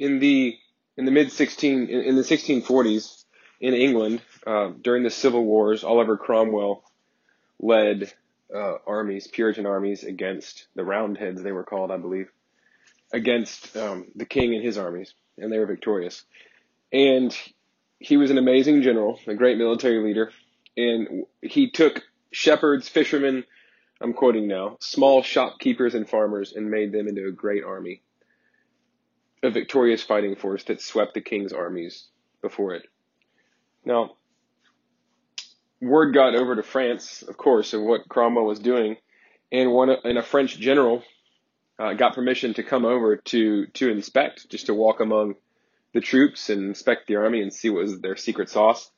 in the in the mid 16 in, in the 1640s in England uh, during the Civil Wars, Oliver Cromwell led uh, armies, Puritan armies, against the Roundheads, they were called, I believe, against um, the king and his armies, and they were victorious. And he was an amazing general, a great military leader, and he took shepherds, fishermen, I'm quoting now, small shopkeepers and farmers, and made them into a great army, a victorious fighting force that swept the king's armies before it. Now, word got over to France, of course, of what Cromwell was doing, and one and a French general uh, got permission to come over to to inspect, just to walk among the troops and inspect the army and see what was their secret sauce.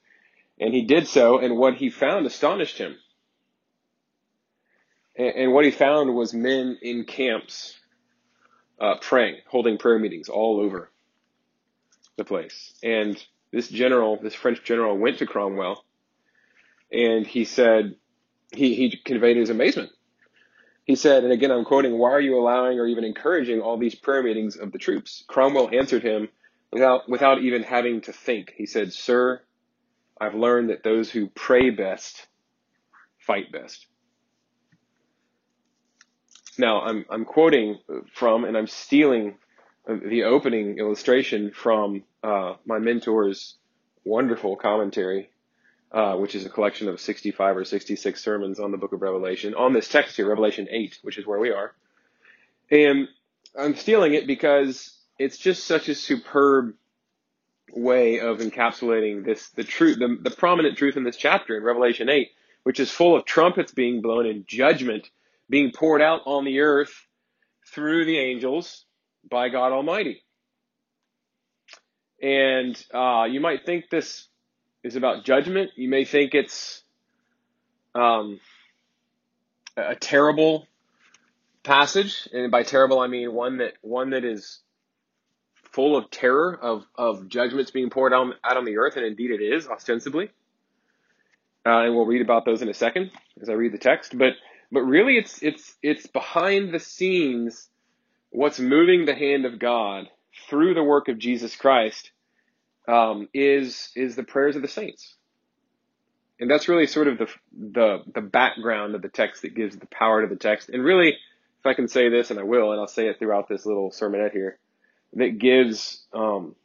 And he did so, and what he found astonished him. And, and what he found was men in camps uh, praying, holding prayer meetings all over the place. And this general, this French general, went to Cromwell and he said, he, he conveyed his amazement. He said, and again I'm quoting, why are you allowing or even encouraging all these prayer meetings of the troops? Cromwell answered him without, without even having to think. He said, Sir, I've learned that those who pray best fight best. Now, I'm, I'm quoting from and I'm stealing the opening illustration from uh, my mentor's wonderful commentary uh, which is a collection of 65 or 66 sermons on the book of Revelation, on this text here, Revelation 8, which is where we are. And I'm stealing it because it's just such a superb way of encapsulating this, the truth, the, the prominent truth in this chapter in Revelation 8, which is full of trumpets being blown and judgment being poured out on the earth through the angels by God Almighty. And uh, you might think this is about judgment. You may think it's um, a terrible passage, and by terrible I mean one that one that is full of terror of of judgments being poured out, out on the earth, and indeed it is ostensibly. Uh, and we'll read about those in a second as I read the text. But but really, it's it's it's behind the scenes what's moving the hand of God through the work of Jesus Christ um, is is the prayers of the saints, and that's really sort of the the the background of the text that gives the power to the text. And really, if I can say this, and I will, and I'll say it throughout this little sermonette here, that gives um,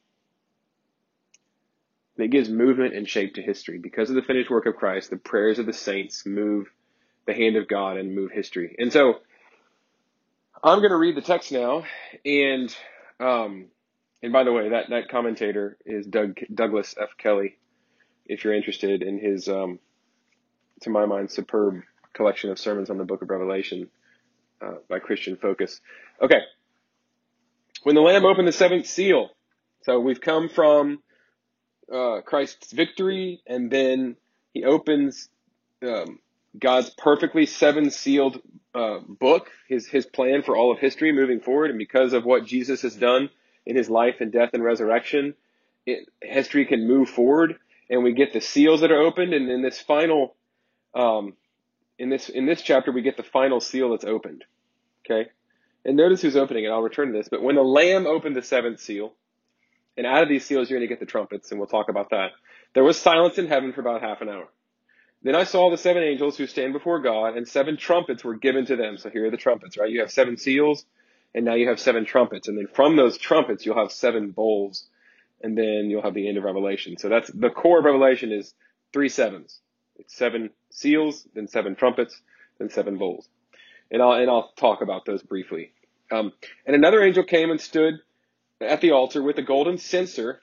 that gives movement and shape to history because of the finished work of Christ. The prayers of the saints move the hand of God and move history. And so, I'm going to read the text now, and um, and by the way, that, that commentator is Doug, Douglas F. Kelly. If you're interested in his, um, to my mind, superb collection of sermons on the book of Revelation uh, by Christian Focus. Okay. When the Lamb opened the seventh seal, so we've come from uh, Christ's victory, and then he opens um, God's perfectly seven sealed uh, book, his his plan for all of history moving forward, and because of what Jesus has done in his life and death and resurrection, it, history can move forward, and we get the seals that are opened, and in this final, um, in this in this chapter, we get the final seal that's opened. Okay, and notice who's opening it. I'll return to this, but when the Lamb opened the seventh seal, and out of these seals you're going to get the trumpets, and we'll talk about that. There was silence in heaven for about half an hour. Then I saw the seven angels who stand before God, and seven trumpets were given to them. So here are the trumpets, right? You have seven seals and now you have seven trumpets, and then from those trumpets you'll have seven bowls, and then you'll have the end of Revelation. So that's the core of Revelation is three sevens. It's seven seals, then seven trumpets, then seven bowls, and I'll and I'll talk about those briefly. Um, and another angel came and stood at the altar with a golden censer,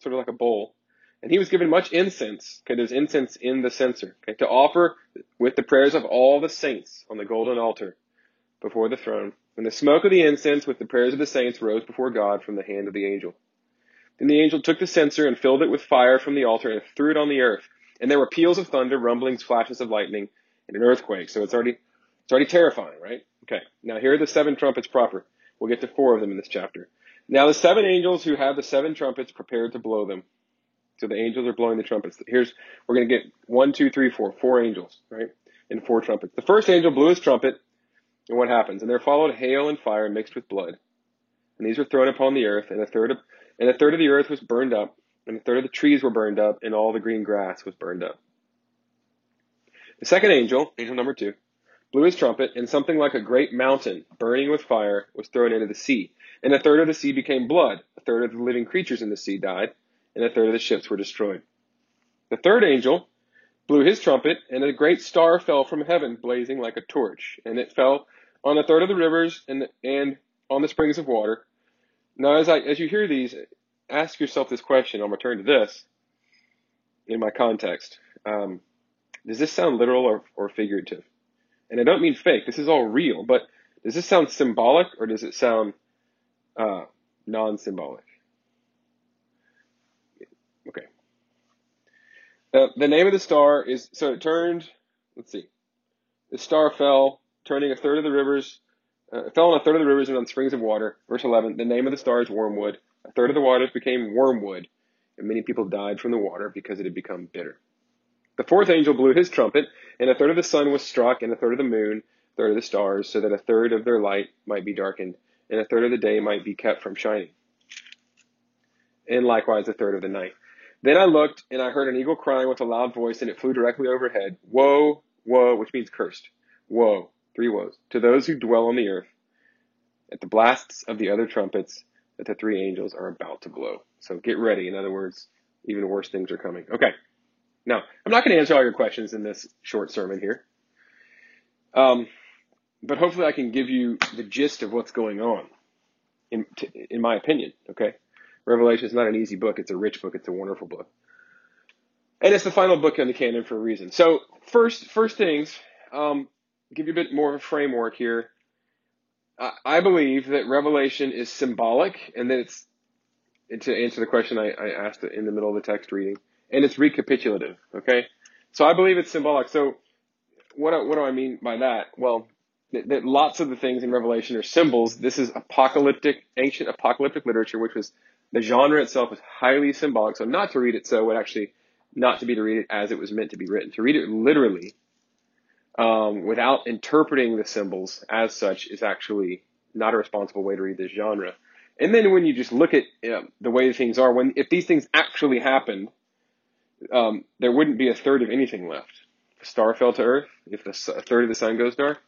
sort of like a bowl, and he was given much incense. Okay, there's incense in the censer. Okay, to offer with the prayers of all the saints on the golden altar before the throne. And the smoke of the incense with the prayers of the saints rose before God from the hand of the angel. Then the angel took the censer and filled it with fire from the altar and threw it on the earth. And there were peals of thunder, rumblings, flashes of lightning, and an earthquake. So it's already it's already terrifying, right? Okay. Now here are the seven trumpets proper. We'll get to four of them in this chapter. Now the seven angels who have the seven trumpets prepared to blow them. So the angels are blowing the trumpets. Here's we're gonna get one, two, three, four, four angels, right? And four trumpets. The first angel blew his trumpet, and what happens? And there followed hail and fire mixed with blood. and these were thrown upon the earth, and a third of and a third of the earth was burned up, and a third of the trees were burned up, and all the green grass was burned up. The second angel, angel number two, blew his trumpet, and something like a great mountain, burning with fire, was thrown into the sea. And a third of the sea became blood, a third of the living creatures in the sea died, and a third of the ships were destroyed. The third angel blew his trumpet, and a great star fell from heaven, blazing like a torch, and it fell on a third of the rivers and, and on the springs of water. Now, as I as you hear these, ask yourself this question. I'll return to this in my context. Um, does this sound literal or, or figurative? And I don't mean fake. This is all real. But does this sound symbolic or does it sound uh, non-symbolic? Okay. Uh, the name of the star is so it turned. Let's see. The star fell, turning a third of the rivers. Uh, fell on a third of the rivers and on springs of water. Verse 11. The name of the star is wormwood. A third of the waters became wormwood, and many people died from the water because it had become bitter. The fourth angel blew his trumpet, and a third of the sun was struck, and a third of the moon, a third of the stars, so that a third of their light might be darkened, and a third of the day might be kept from shining. And likewise a third of the night. Then I looked, and I heard an eagle crying with a loud voice, and it flew directly overhead. Woe, woe, which means cursed. Woe, three woes, to those who dwell on the earth, at the blasts of the other trumpets that the three angels are about to blow. So get ready. In other words, even worse things are coming. Okay. Now, I'm not going to answer all your questions in this short sermon here. Um, but hopefully I can give you the gist of what's going on, in, in my opinion, okay? Revelation is not an easy book. It's a rich book. It's a wonderful book. And it's the final book in the canon for a reason. So first, first things, um, give you a bit more of a framework here. I, I believe that Revelation is symbolic and that it's, and to answer the question I, I asked in the middle of the text reading, and it's recapitulative. Okay, so I believe it's symbolic. So what what do I mean by that? Well, that, that lots of the things in Revelation are symbols. This is apocalyptic, ancient apocalyptic literature, which was the genre itself is highly symbolic. So not to read it so would actually not to be to read it as it was meant to be written. To read it literally, um, without interpreting the symbols as such, is actually not a responsible way to read this genre. And then when you just look at you know, the way things are, when if these things actually happened, um, there wouldn't be a third of anything left. If a star fell to earth, if the, a third of the sun goes dark,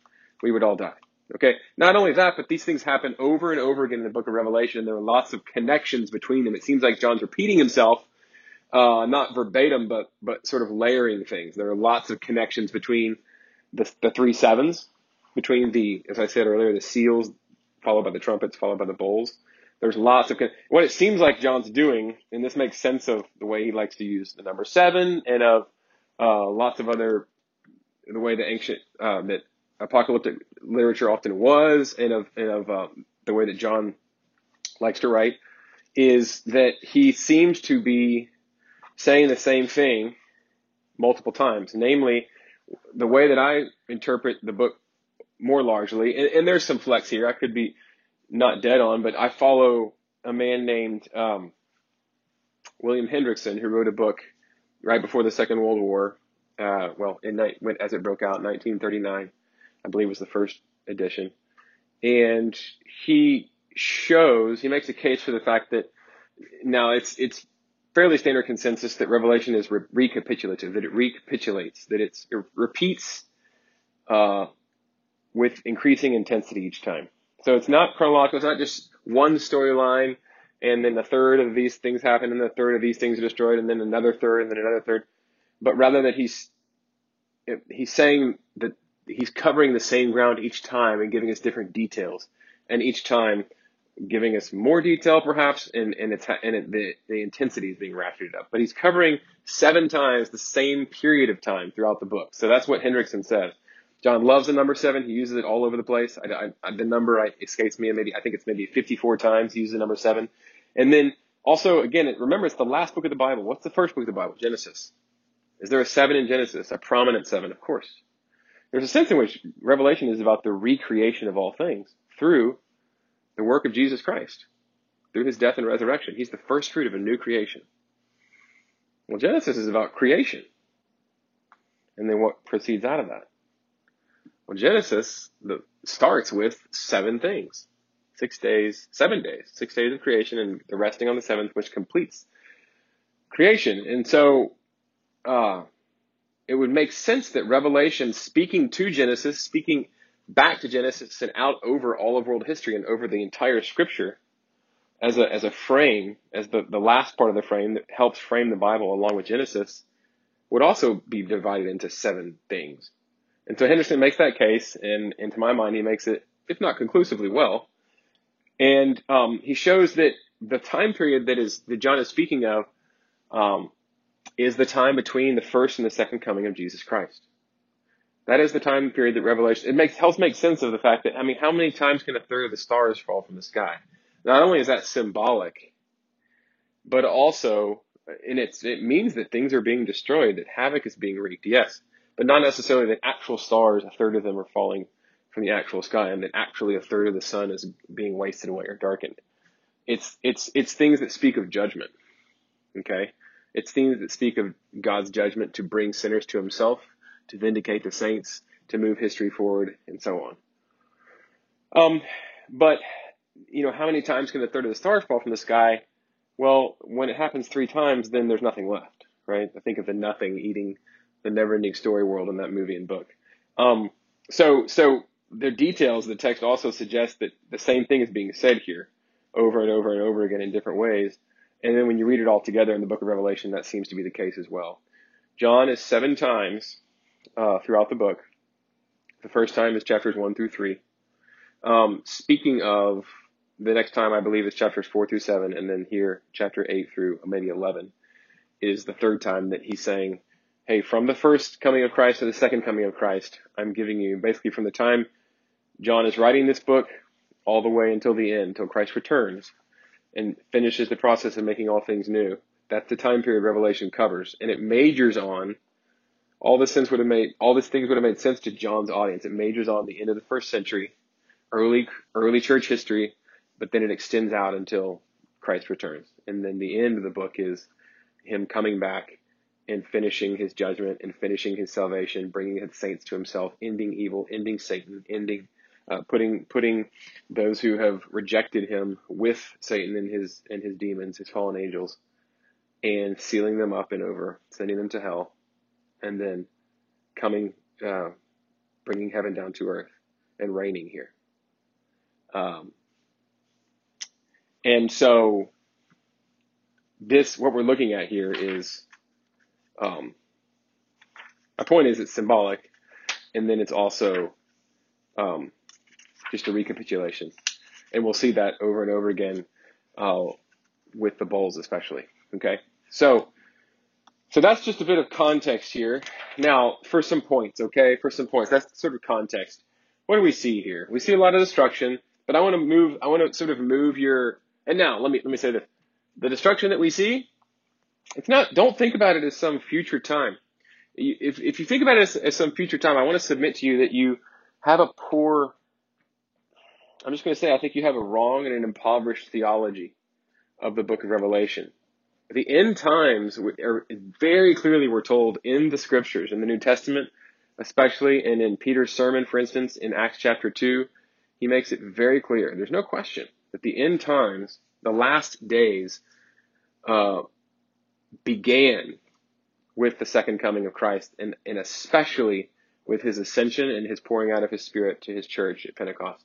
we would all die. Okay. Not only that, but these things happen over and over again in the book of Revelation. And There are lots of connections between them. It seems like John's repeating himself, uh, not verbatim, but, but sort of layering things. There are lots of connections between the, the three sevens, between the, as I said earlier, the seals, followed by the trumpets, followed by the bowls. There's lots of what it seems like John's doing, and this makes sense of the way he likes to use the number seven and of uh, lots of other the way the ancient uh, that apocalyptic literature often was, and of and of um, the way that John likes to write, is that he seems to be saying the same thing multiple times. Namely, the way that I interpret the book more largely, and, and there's some flex here. I could be not dead on, but I follow a man named um, William Hendriksen who wrote a book right before the Second World War. Uh, well, in as it broke out, 1939, I believe was the first edition, and he shows he makes a case for the fact that now it's it's fairly standard consensus that Revelation is re- recapitulative, that it recapitulates, that it repeats uh, with increasing intensity each time. So it's not chronological. It's not just one storyline and then a third of these things happen and a third of these things are destroyed and then another third and then another third. But rather that he's, he's saying that he's covering the same ground each time and giving us different details and each time giving us more detail perhaps and, and it's, and it, the, the intensity is being ratcheted up. But he's covering seven times the same period of time throughout the book. So that's what Hendriksen says. John loves the number seven. He uses it all over the place. I, I, the number escapes me. Maybe I think it's maybe 54 times he uses the number seven. And then also, again, remember it's the last book of the Bible. What's the first book of the Bible? Genesis. Is there a seven in Genesis? A prominent seven, of course. There's a sense in which Revelation is about the recreation of all things through the work of Jesus Christ, through his death and resurrection. He's the first fruit of a new creation. Well, Genesis is about creation. And then what proceeds out of that? Well, Genesis the, starts with seven things. Six days, seven days, six days of creation, and the resting on the seventh, which completes creation. And so, uh, it would make sense that Revelation, speaking to Genesis, speaking back to Genesis and out over all of world history and over the entire scripture as a, as a frame, as the, the last part of the frame that helps frame the Bible along with Genesis, would also be divided into seven things. And so Henderson makes that case, and, and to my mind, he makes it, if not conclusively well. And um, he shows that the time period that is that John is speaking of um, is the time between the first and the second coming of Jesus Christ. That is the time period that Revelation, it makes, helps make sense of the fact that, I mean, how many times can a third of the stars fall from the sky? Not only is that symbolic, but also, and it's, it means that things are being destroyed, that havoc is being wreaked, yes, but not necessarily that actual stars, a third of them are falling from the actual sky and that actually a third of the sun is being wasted away or darkened. It's, it's, it's things that speak of judgment. Okay. It's themes that speak of God's judgment to bring sinners to himself, to vindicate the saints, to move history forward, and so on. Um, but, you know, how many times can a third of the stars fall from the sky? Well, when it happens three times, then there's nothing left, right? I think of the nothing eating the never ending story world in that movie and book. Um, so, so the details the text also suggest that the same thing is being said here over and over and over again in different ways. And then when you read it all together in the book of Revelation, that seems to be the case as well. John is seven times uh, throughout the book. The first time is chapters one through three. Um, speaking of the next time, I believe is chapters four through seven, and then here chapter eight through maybe eleven is the third time that he's saying, "Hey, from the first coming of Christ to the second coming of Christ, I'm giving you basically from the time John is writing this book all the way until the end, until Christ returns." And finishes the process of making all things new. That's the time period Revelation covers, and it majors on all this sense would have made all these things would have made sense to John's audience. It majors on the end of the first century, early early church history, but then it extends out until Christ returns, and then the end of the book is him coming back and finishing his judgment and finishing his salvation, bringing his saints to himself, ending evil, ending Satan, ending uh, putting putting those who have rejected him with Satan and his and his demons, his fallen angels, and sealing them up and over, sending them to hell, and then coming, uh, bringing heaven down to earth and reigning here. Um, and so this what we're looking at here is um, my point is it's symbolic and then it's also um, just a recapitulation. And we'll see that over and over again uh, with the bowls, especially. Okay, so so that's just a bit of context here. Now, for some points, okay, for some points, that's sort of context. What do we see here? We see a lot of destruction, but I want to move. I want to sort of move your. And now, let me let me say this: the destruction that we see, it's not. Don't think about it as some future time. If if you think about it as, as some future time, I want to submit to you that you have a poor I'm just going to say, I think you have a wrong and an impoverished theology of the book of Revelation. The end times are very clearly we're told in the scriptures, in the New Testament, especially, and in Peter's sermon, for instance, in Acts chapter 2, he makes it very clear. There's no question that the end times, the last days, uh, began with the second coming of Christ, and, and especially with his ascension and his pouring out of his spirit to his church at Pentecost.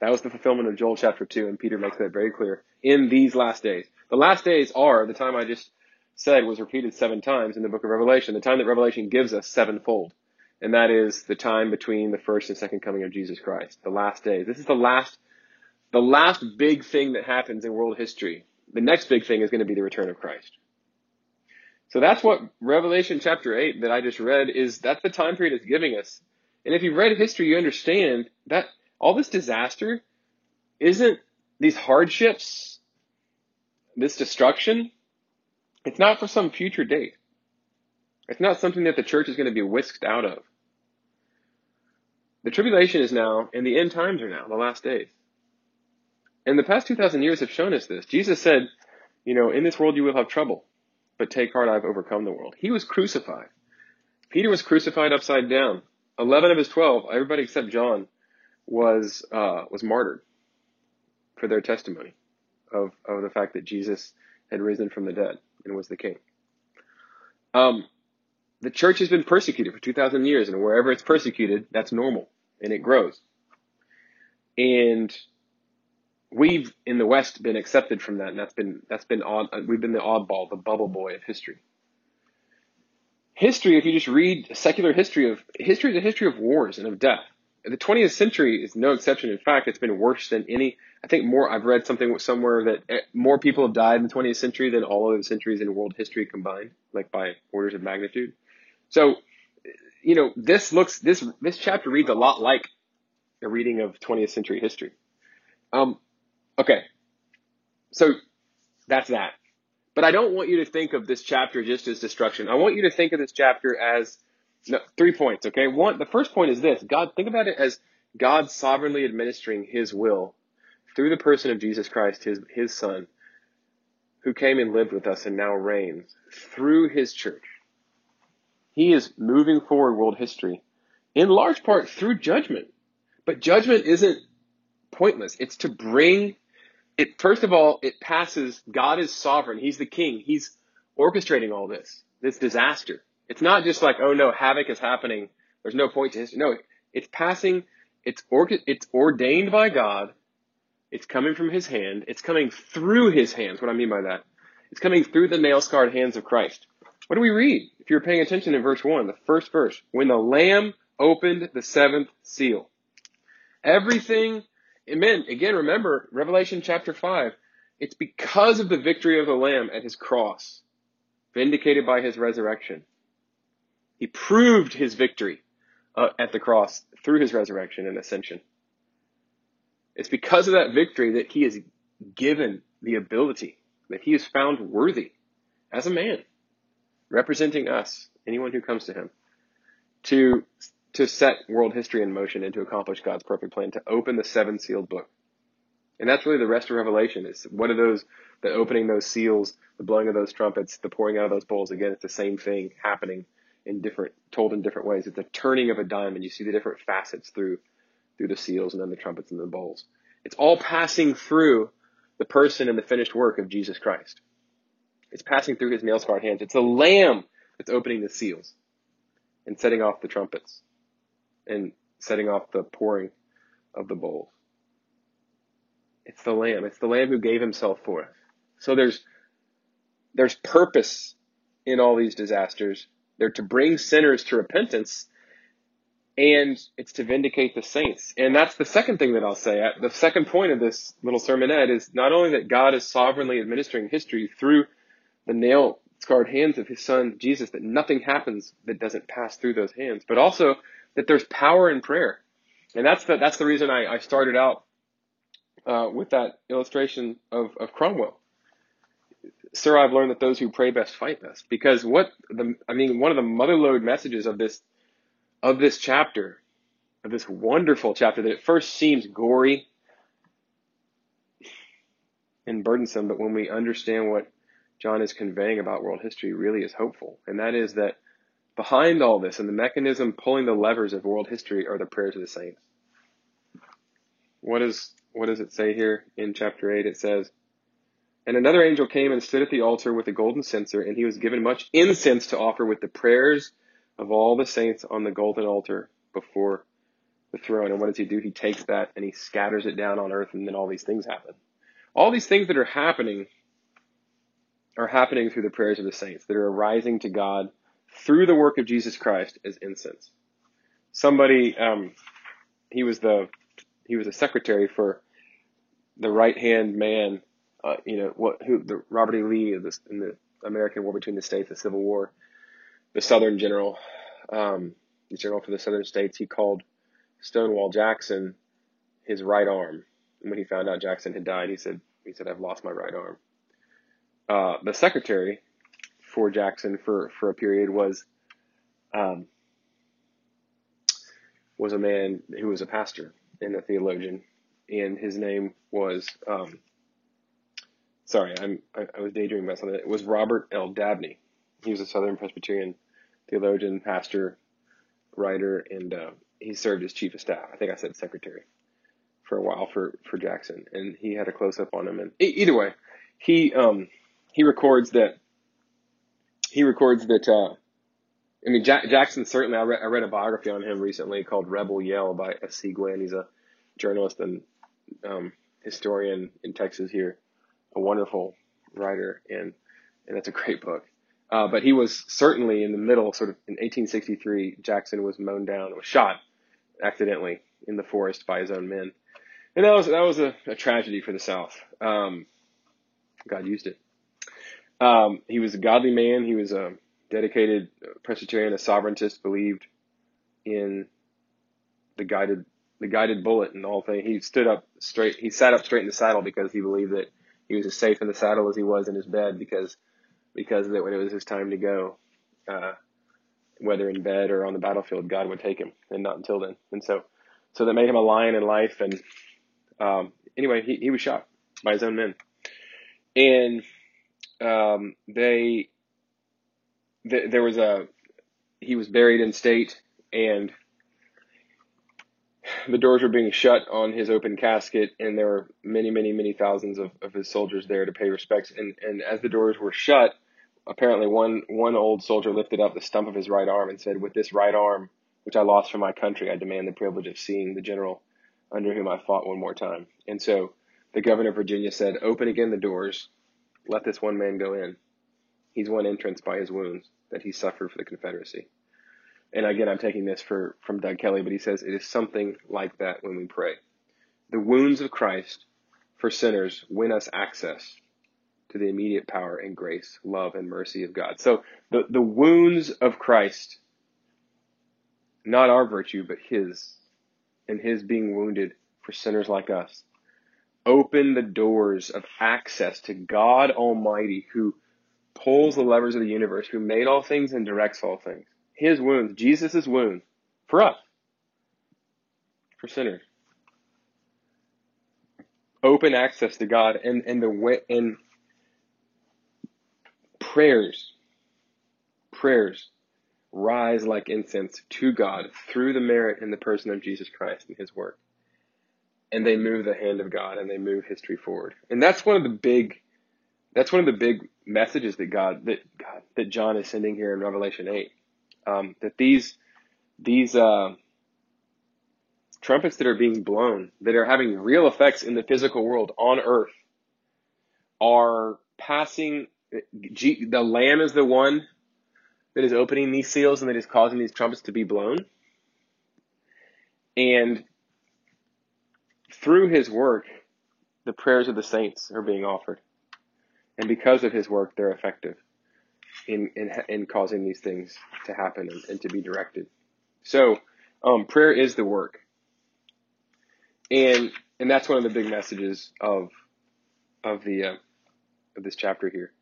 That was the fulfillment of Joel chapter 2, and Peter makes that very clear. In these last days. The last days are the time I just said was repeated seven times in the book of Revelation, the time that Revelation gives us sevenfold. And that is the time between the first and second coming of Jesus Christ. The last days. This is the last, the last big thing that happens in world history. The next big thing is going to be the return of Christ. So that's what Revelation chapter 8 that I just read is, that's the time period it's giving us. And if you've read history, you understand that all this disaster isn't these hardships, this destruction, it's not for some future date. It's not something that the church is going to be whisked out of. The tribulation is now, and the end times are now, the last days. And the past 2,000 years have shown us this. Jesus said, you know, in this world you will have trouble, but take heart, I've overcome the world. He was crucified. Peter was crucified upside down. 11 of his 12, everybody except John, was uh, was martyred. for their testimony of, of the fact that Jesus had risen from the dead and was the king. Um, the church has been persecuted for 2,000 years, and wherever it's persecuted, that's normal, and it grows. And we've in the West been accepted from that, and that's been that's been odd. We've been the oddball, the bubble boy of history. History, if you just read secular history of history, is a history of wars and of death. The 20th century is no exception. In fact, it's been worse than any. I think more. I've read something somewhere that eh, more people have died in the 20th century than all of the centuries in world history combined, like by orders of magnitude. So, you know, this looks this this chapter reads a lot like a reading of 20th century history. Um, okay, so that's that. But I don't want you to think of this chapter just as destruction. I want you to think of this chapter as no, three points. Okay, one. The first point is this: God. Think about it as God sovereignly administering His will through the person of Jesus Christ, His His Son, who came and lived with us and now reigns through His church. He is moving forward world history in large part through judgment. But judgment isn't pointless. It's to bring it, first of all, it passes, God is sovereign. He's the king. He's orchestrating all this, this disaster. It's not just like, oh no, havoc is happening. There's no point to history. No, it's passing, it's, or, it's ordained by God. It's coming from his hand. It's coming through his hands. What I mean by that? It's coming through the nail scarred hands of Christ. What do we read? If you're paying attention in verse 1, the first verse, when the Lamb opened the seventh seal. Everything, amen. Again, remember, Revelation chapter 5, it's because of the victory of the Lamb at his cross, vindicated by his resurrection. He proved his victory uh, at the cross through his resurrection and ascension. It's because of that victory that he is given the ability, that he is found worthy as a man representing us, anyone who comes to him, to to set world history in motion and to accomplish God's perfect plan, to open the seven sealed book. And that's really the rest of Revelation is what are those, the opening those seals, the blowing of those trumpets, the pouring out of those bowls. Again, it's the same thing happening in different, told in different ways. It's a turning of a diamond. You see the different facets through, through the seals and then the trumpets and the bowls. It's all passing through the person and the finished work of Jesus Christ. It's passing through his nail scarred hands. It's the lamb that's opening the seals and setting off the trumpets and setting off the pouring of the bowls. It's the lamb. It's the lamb who gave himself for us. So there's, there's purpose in all these disasters. They're to bring sinners to repentance and it's to vindicate the saints. And that's the second thing that I'll say. The second point of this little sermonette is not only that God is sovereignly administering history through the nail scarred hands of his son Jesus, that nothing happens that doesn't pass through those hands, but also that there's power in prayer. And that's the, that's the reason I, I started out uh, with that illustration of, of Cromwell. Sir, I've learned that those who pray best fight best. Because what the, I mean, one of the motherlode messages of this, of this chapter, of this wonderful chapter that at first seems gory and burdensome, but when we understand what John is conveying about world history really is hopeful. And that is that behind all this and the mechanism pulling the levers of world history are the prayers of the saints. What is what does it say here in chapter 8? It says, And another angel came and stood at the altar with a golden censer, and he was given much incense to offer with the prayers of all the saints on the golden altar before the throne. And what does he do? He takes that and he scatters it down on earth, and then all these things happen. All these things that are happening are happening through the prayers of the saints that are arising to God through the work of Jesus Christ as incense. Somebody, um, he was the he was a secretary for the right hand man, uh, you know what who the Robert E. Lee in the, in the American War between the states, the Civil War, the Southern general, um, the general for the Southern states. He called Stonewall Jackson his right arm. And when he found out Jackson had died, he said he said I've lost my right arm uh, the secretary for Jackson for, for a period was um, was a man who was a pastor and a theologian, and his name was um, sorry, I'm I, I was daydreaming about something. It was Robert L. Dabney. He was a Southern Presbyterian theologian, pastor, writer, and uh, he served as chief of staff. I think I said secretary for a while for for Jackson, and he had a close up on him. And either way, he um he records that he records that. Uh, I mean, Jack, Jackson certainly. I read, I read a biography on him recently called Rebel Yell by S.C. Gwynne. He's a journalist and um, historian in Texas here, a wonderful writer, and and that's a great book. Uh, but he was certainly in the middle, sort of in 1863. Jackson was mown down, was shot accidentally in the forest by his own men, and that was that was a, a tragedy for the South. Um, God used it. Um, he was a godly man. He was a dedicated Presbyterian, a sovereigntist, believed in the guided the guided bullet and the whole thing. He stood up straight. He sat up straight in the saddle because he believed that he was as safe in the saddle as he was in his bed because because that when it was his time to go, uh, whether in bed or on the battlefield, God would take him, and not until then. And so, so that made him a lion in life. And um, anyway, he he was shot by his own men, and um, they th- there was a he was buried in state and the doors were being shut on his open casket and there were many many many thousands of, of his soldiers there to pay respects. And, and as the doors were shut apparently one one old soldier lifted up the stump of his right arm and said with this right arm which i lost for my country i demand the privilege of seeing the general under whom i fought one more time. And so the governor of virginia said open again the doors. Let this one man go in. He's won entrance by his wounds that he suffered for the Confederacy. And again, I'm taking this for, from Doug Kelly, but he says it is something like that when we pray. The wounds of Christ for sinners win us access to the immediate power and grace, love, and mercy of God. So the, the wounds of Christ, not our virtue, but his, and his being wounded for sinners like us, open the doors of access to God Almighty who pulls the levers of the universe, who made all things and directs all things. His wounds, Jesus' wounds, for us, for sinners. Open access to God and, and the way and prayers, prayers rise like incense to God through the merit and the person of Jesus Christ and his work. And they move the hand of God and they move history forward. And that's one of the big that's one of the big messages that God that God that John is sending here in Revelation eight. Um, that these these uh, trumpets that are being blown, that are having real effects in the physical world on Earth, are passing. The Lamb is the one that is opening these seals and that is causing these trumpets to be blown. And through his work, the prayers of the saints are being offered. And because of his work, they're effective in, in, in causing these things to happen and, and to be directed. So, um, prayer is the work. And, and that's one of the big messages of, of the, uh, of this chapter here.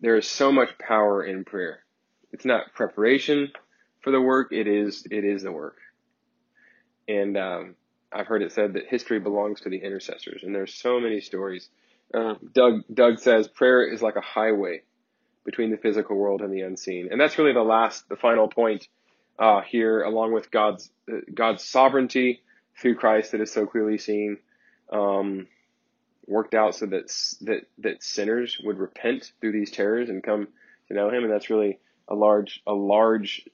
There is so much power in prayer. It's not preparation for the work. It is, it is the work. And, um, I've heard it said that history belongs to the intercessors. And there's so many stories uh, Doug Doug says prayer is like a highway between the physical world and the unseen, and that's really the last, the final point uh, here, along with God's uh, God's sovereignty through Christ that is so clearly seen, um, worked out so that that that sinners would repent through these terrors and come to know Him, and that's really a large a large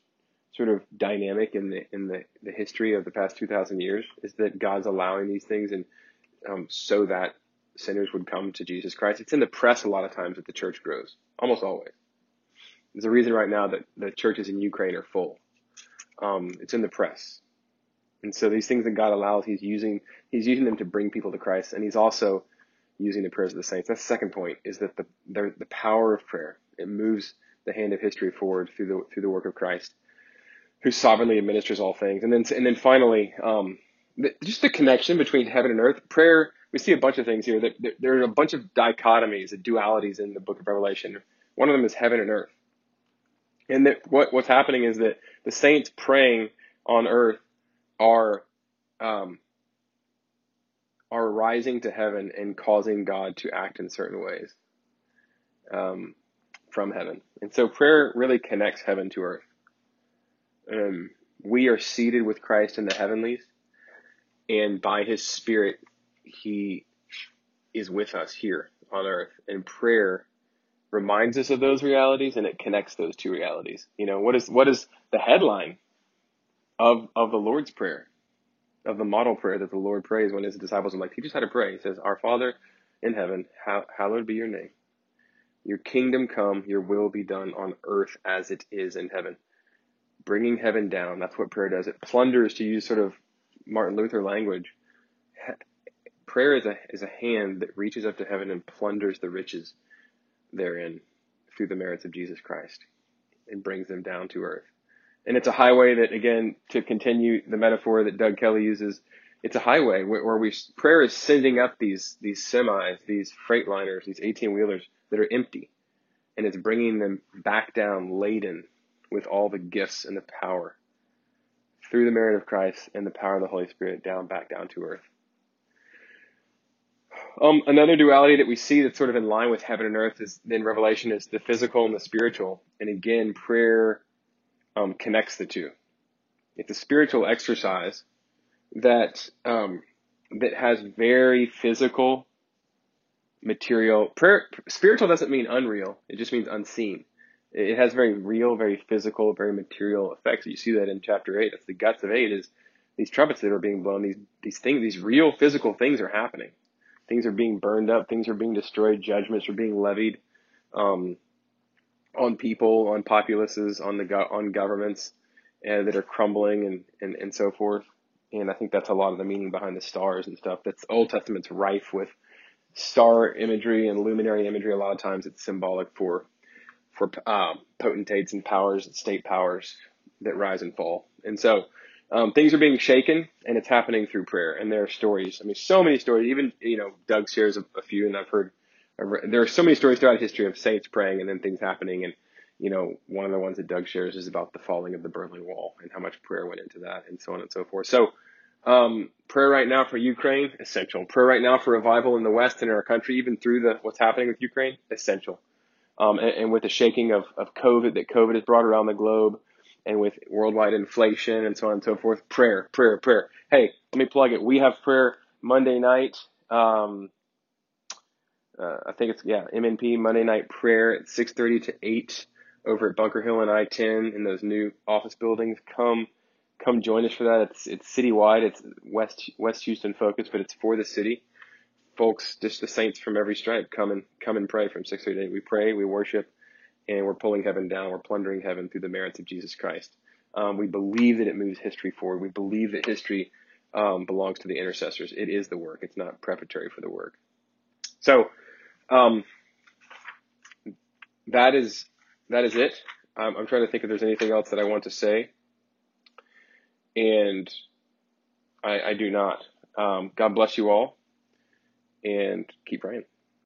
sort of dynamic in the in the, the history of the past two thousand years is that God's allowing these things and um, so that sinners would come to Jesus Christ. It's in the press a lot of times that the church grows, almost always. There's a reason right now that the churches in Ukraine are full. Um, it's in the press. And so these things that God allows, He's using, He's using them to bring people to Christ. And He's also using the prayers of the saints. That's the second point, is that the, the, power of prayer, it moves the hand of history forward through the, through the work of Christ, who sovereignly administers all things. And then, and then finally, um, just the connection between heaven and earth. Prayer, we see a bunch of things here. That there are a bunch of dichotomies, and dualities in the book of Revelation. One of them is heaven and earth. And that what, what's happening is that the saints praying on earth are um, are rising to heaven and causing God to act in certain ways um, from heaven. And so prayer really connects heaven to earth. Um, we are seated with Christ in the heavenlies, and by His Spirit, He is with us here on earth. And prayer reminds us of those realities and it connects those two realities. You know, what is what is the headline of of the Lord's Prayer? Of the model prayer that the Lord prays when his disciples are like, teach us how to pray. He says, Our Father in heaven, hallowed be your name. Your kingdom come, your will be done on earth as it is in heaven. Bringing heaven down, that's what prayer does. It plunders, to use sort of Martin Luther language. Prayer is a, is a hand that reaches up to heaven and plunders the riches therein through the merits of Jesus Christ and brings them down to earth. And it's a highway that, again, to continue the metaphor that Doug Kelly uses, it's a highway where, we prayer is sending up these these semis, these freight liners, these 18 wheelers that are empty, and it's bringing them back down laden with all the gifts and the power through the merit of Christ and the power of the Holy Spirit down back down to earth. Um, another duality that we see that's sort of in line with heaven and earth is in Revelation is the physical and the spiritual. And again, prayer um, connects the two. It's a spiritual exercise that um, that has very physical material. Prayer, spiritual doesn't mean unreal. It just means unseen. It has very real, very physical, very material effects. You see that in chapter eight. That's the guts of eight. Is these trumpets that are being blown. These these things. These real physical things are happening. Things are being burned up. Things are being destroyed. Judgments are being levied um, on people, on populaces, on the go- on governments uh, that are crumbling, and, and and so forth. And I think that's a lot of the meaning behind the stars and stuff. That's Old Testament's rife with star imagery and luminary imagery. A lot of times it's symbolic for for um, potentates and powers, state powers that rise and fall. And so um, things are being shaken, and it's happening through prayer. And there are stories. I mean, so many stories. Even you know, Doug shares a, a few, and I've heard. There are so many stories throughout history of saints praying and then things happening. And you know, one of the ones that Doug shares is about the falling of the Berlin Wall and how much prayer went into that, and so on and so forth. So, um, prayer right now for Ukraine essential. Prayer right now for revival in the West and in our country, even through the what's happening with Ukraine, essential. Um, and, and with the shaking of, of COVID that COVID has brought around the globe, and with worldwide inflation and so on and so forth. Prayer, prayer, prayer. Hey, let me plug it. We have prayer Monday night. Um, uh, I think it's yeah MNP Monday night prayer at 6:30 to 8 over at Bunker Hill and I-10 in those new office buildings. Come, come join us for that. It's it's citywide. It's West West Houston focused, but it's for the city. Folks, just the saints from every stripe, come and come and pray from 6:30 to 8. We pray, we worship and we're pulling heaven down. We're plundering heaven through the merits of Jesus Christ. Um, we believe that it moves history forward. We believe that history um, belongs to the intercessors. It is the work. It's not preparatory for the work. So um, that is that is it. I'm, trying to think if there's anything else that I want to say, and I, I do not. Um, God bless you all, and keep praying.